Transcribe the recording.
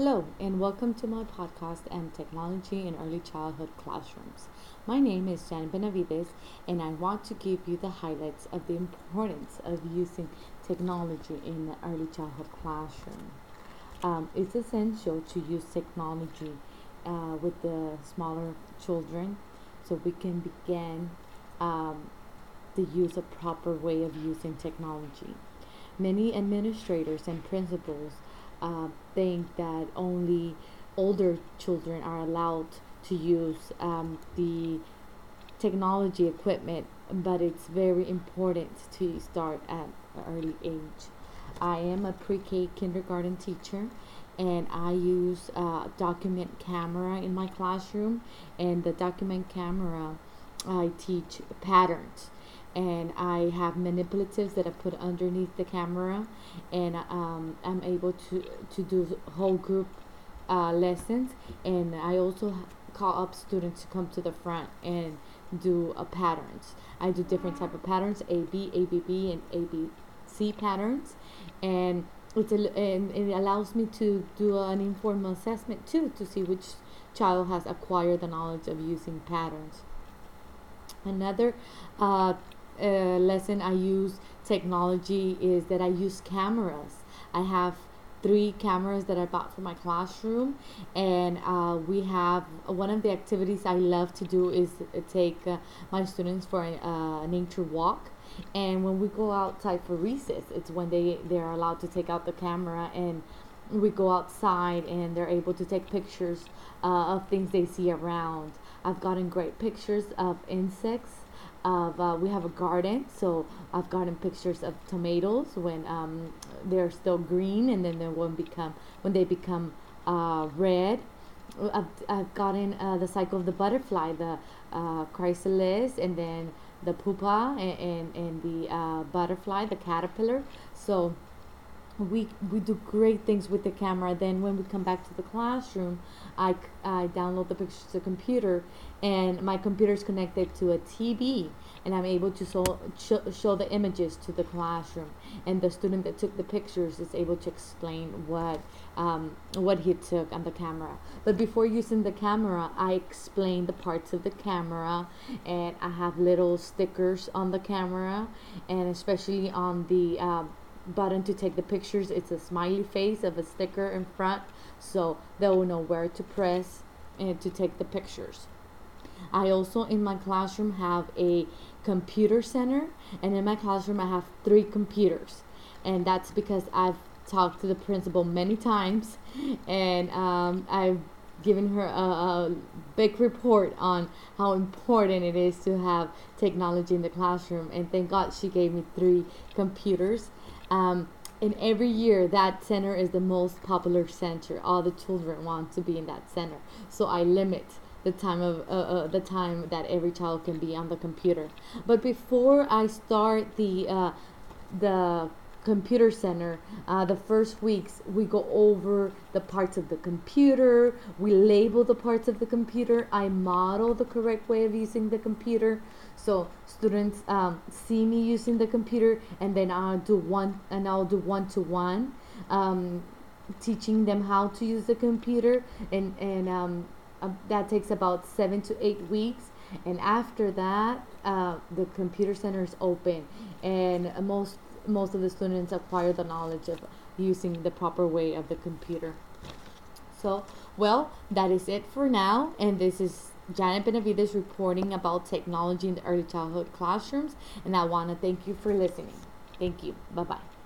Hello, and welcome to my podcast and technology in early childhood classrooms. My name is Janet Benavides, and I want to give you the highlights of the importance of using technology in the early childhood classroom. Um, it's essential to use technology uh, with the smaller children so we can begin um, to use a proper way of using technology. Many administrators and principals uh, think that only older children are allowed to use um, the technology equipment, but it's very important to start at an early age. I am a pre K kindergarten teacher and I use a document camera in my classroom. And the document camera, I teach patterns and I have manipulatives that I put underneath the camera, and um, I'm able to to do whole group uh, lessons, and I also call up students to come to the front and do uh, patterns. I do different type of patterns, A B, A B B, and A B C patterns, and it's a, and it allows me to do an informal assessment too to see which child has acquired the knowledge of using patterns. Another uh, uh, lesson I use technology is that I use cameras. I have three cameras that I bought for my classroom, and uh, we have one of the activities I love to do is take uh, my students for a uh, nature walk. And when we go outside for recess, it's when they they're allowed to take out the camera and we go outside and they're able to take pictures uh, of things they see around. I've gotten great pictures of insects of uh, we have a garden so i've gotten pictures of tomatoes when um, they're still green and then they will become when they become uh, red. I've, I've gotten uh, the cycle of the butterfly the uh, chrysalis and then the pupa and, and, and the uh, butterfly the caterpillar. So we we do great things with the camera. Then when we come back to the classroom i, I download the pictures to the computer and my computer is connected to a tv and i'm able to show, show the images to the classroom. And the student that took the pictures is able to explain what um, what he took on the camera. But before using the camera i explain the parts of the camera and i have little stickers on the camera and especially on the um, button to take the pictures. It's a smiley face of a sticker in front, so they will know where to press and to take the pictures. I also in my classroom have a computer center, and in my classroom I have three computers, and that's because I've talked to the principal many times, and um, I've given her a, a, big report on how important it is to have technology in the classroom. And thank God she gave me three computers. Um, and every year that center is the most popular center. All the children want to be in that center. So I limit the time of uh, uh, the time that every child can be on the computer. But before I start the uh, the computer center uh, the first weeks we go over the parts of the computer we label the parts of the computer i model the correct way of using the computer. So students um, see me using the computer and then i'll do one and i'll do one to one um, teaching them how to use the computer. And and um, uh, that takes about seven to eight weeks. And after that uh, the computer center is open. And most most of the students acquire the knowledge of using the proper way of the computer. So, well, that is it for now. And this is Janet Benavides reporting about technology in the early childhood classrooms. And I want to thank you for listening. Thank you. Bye bye.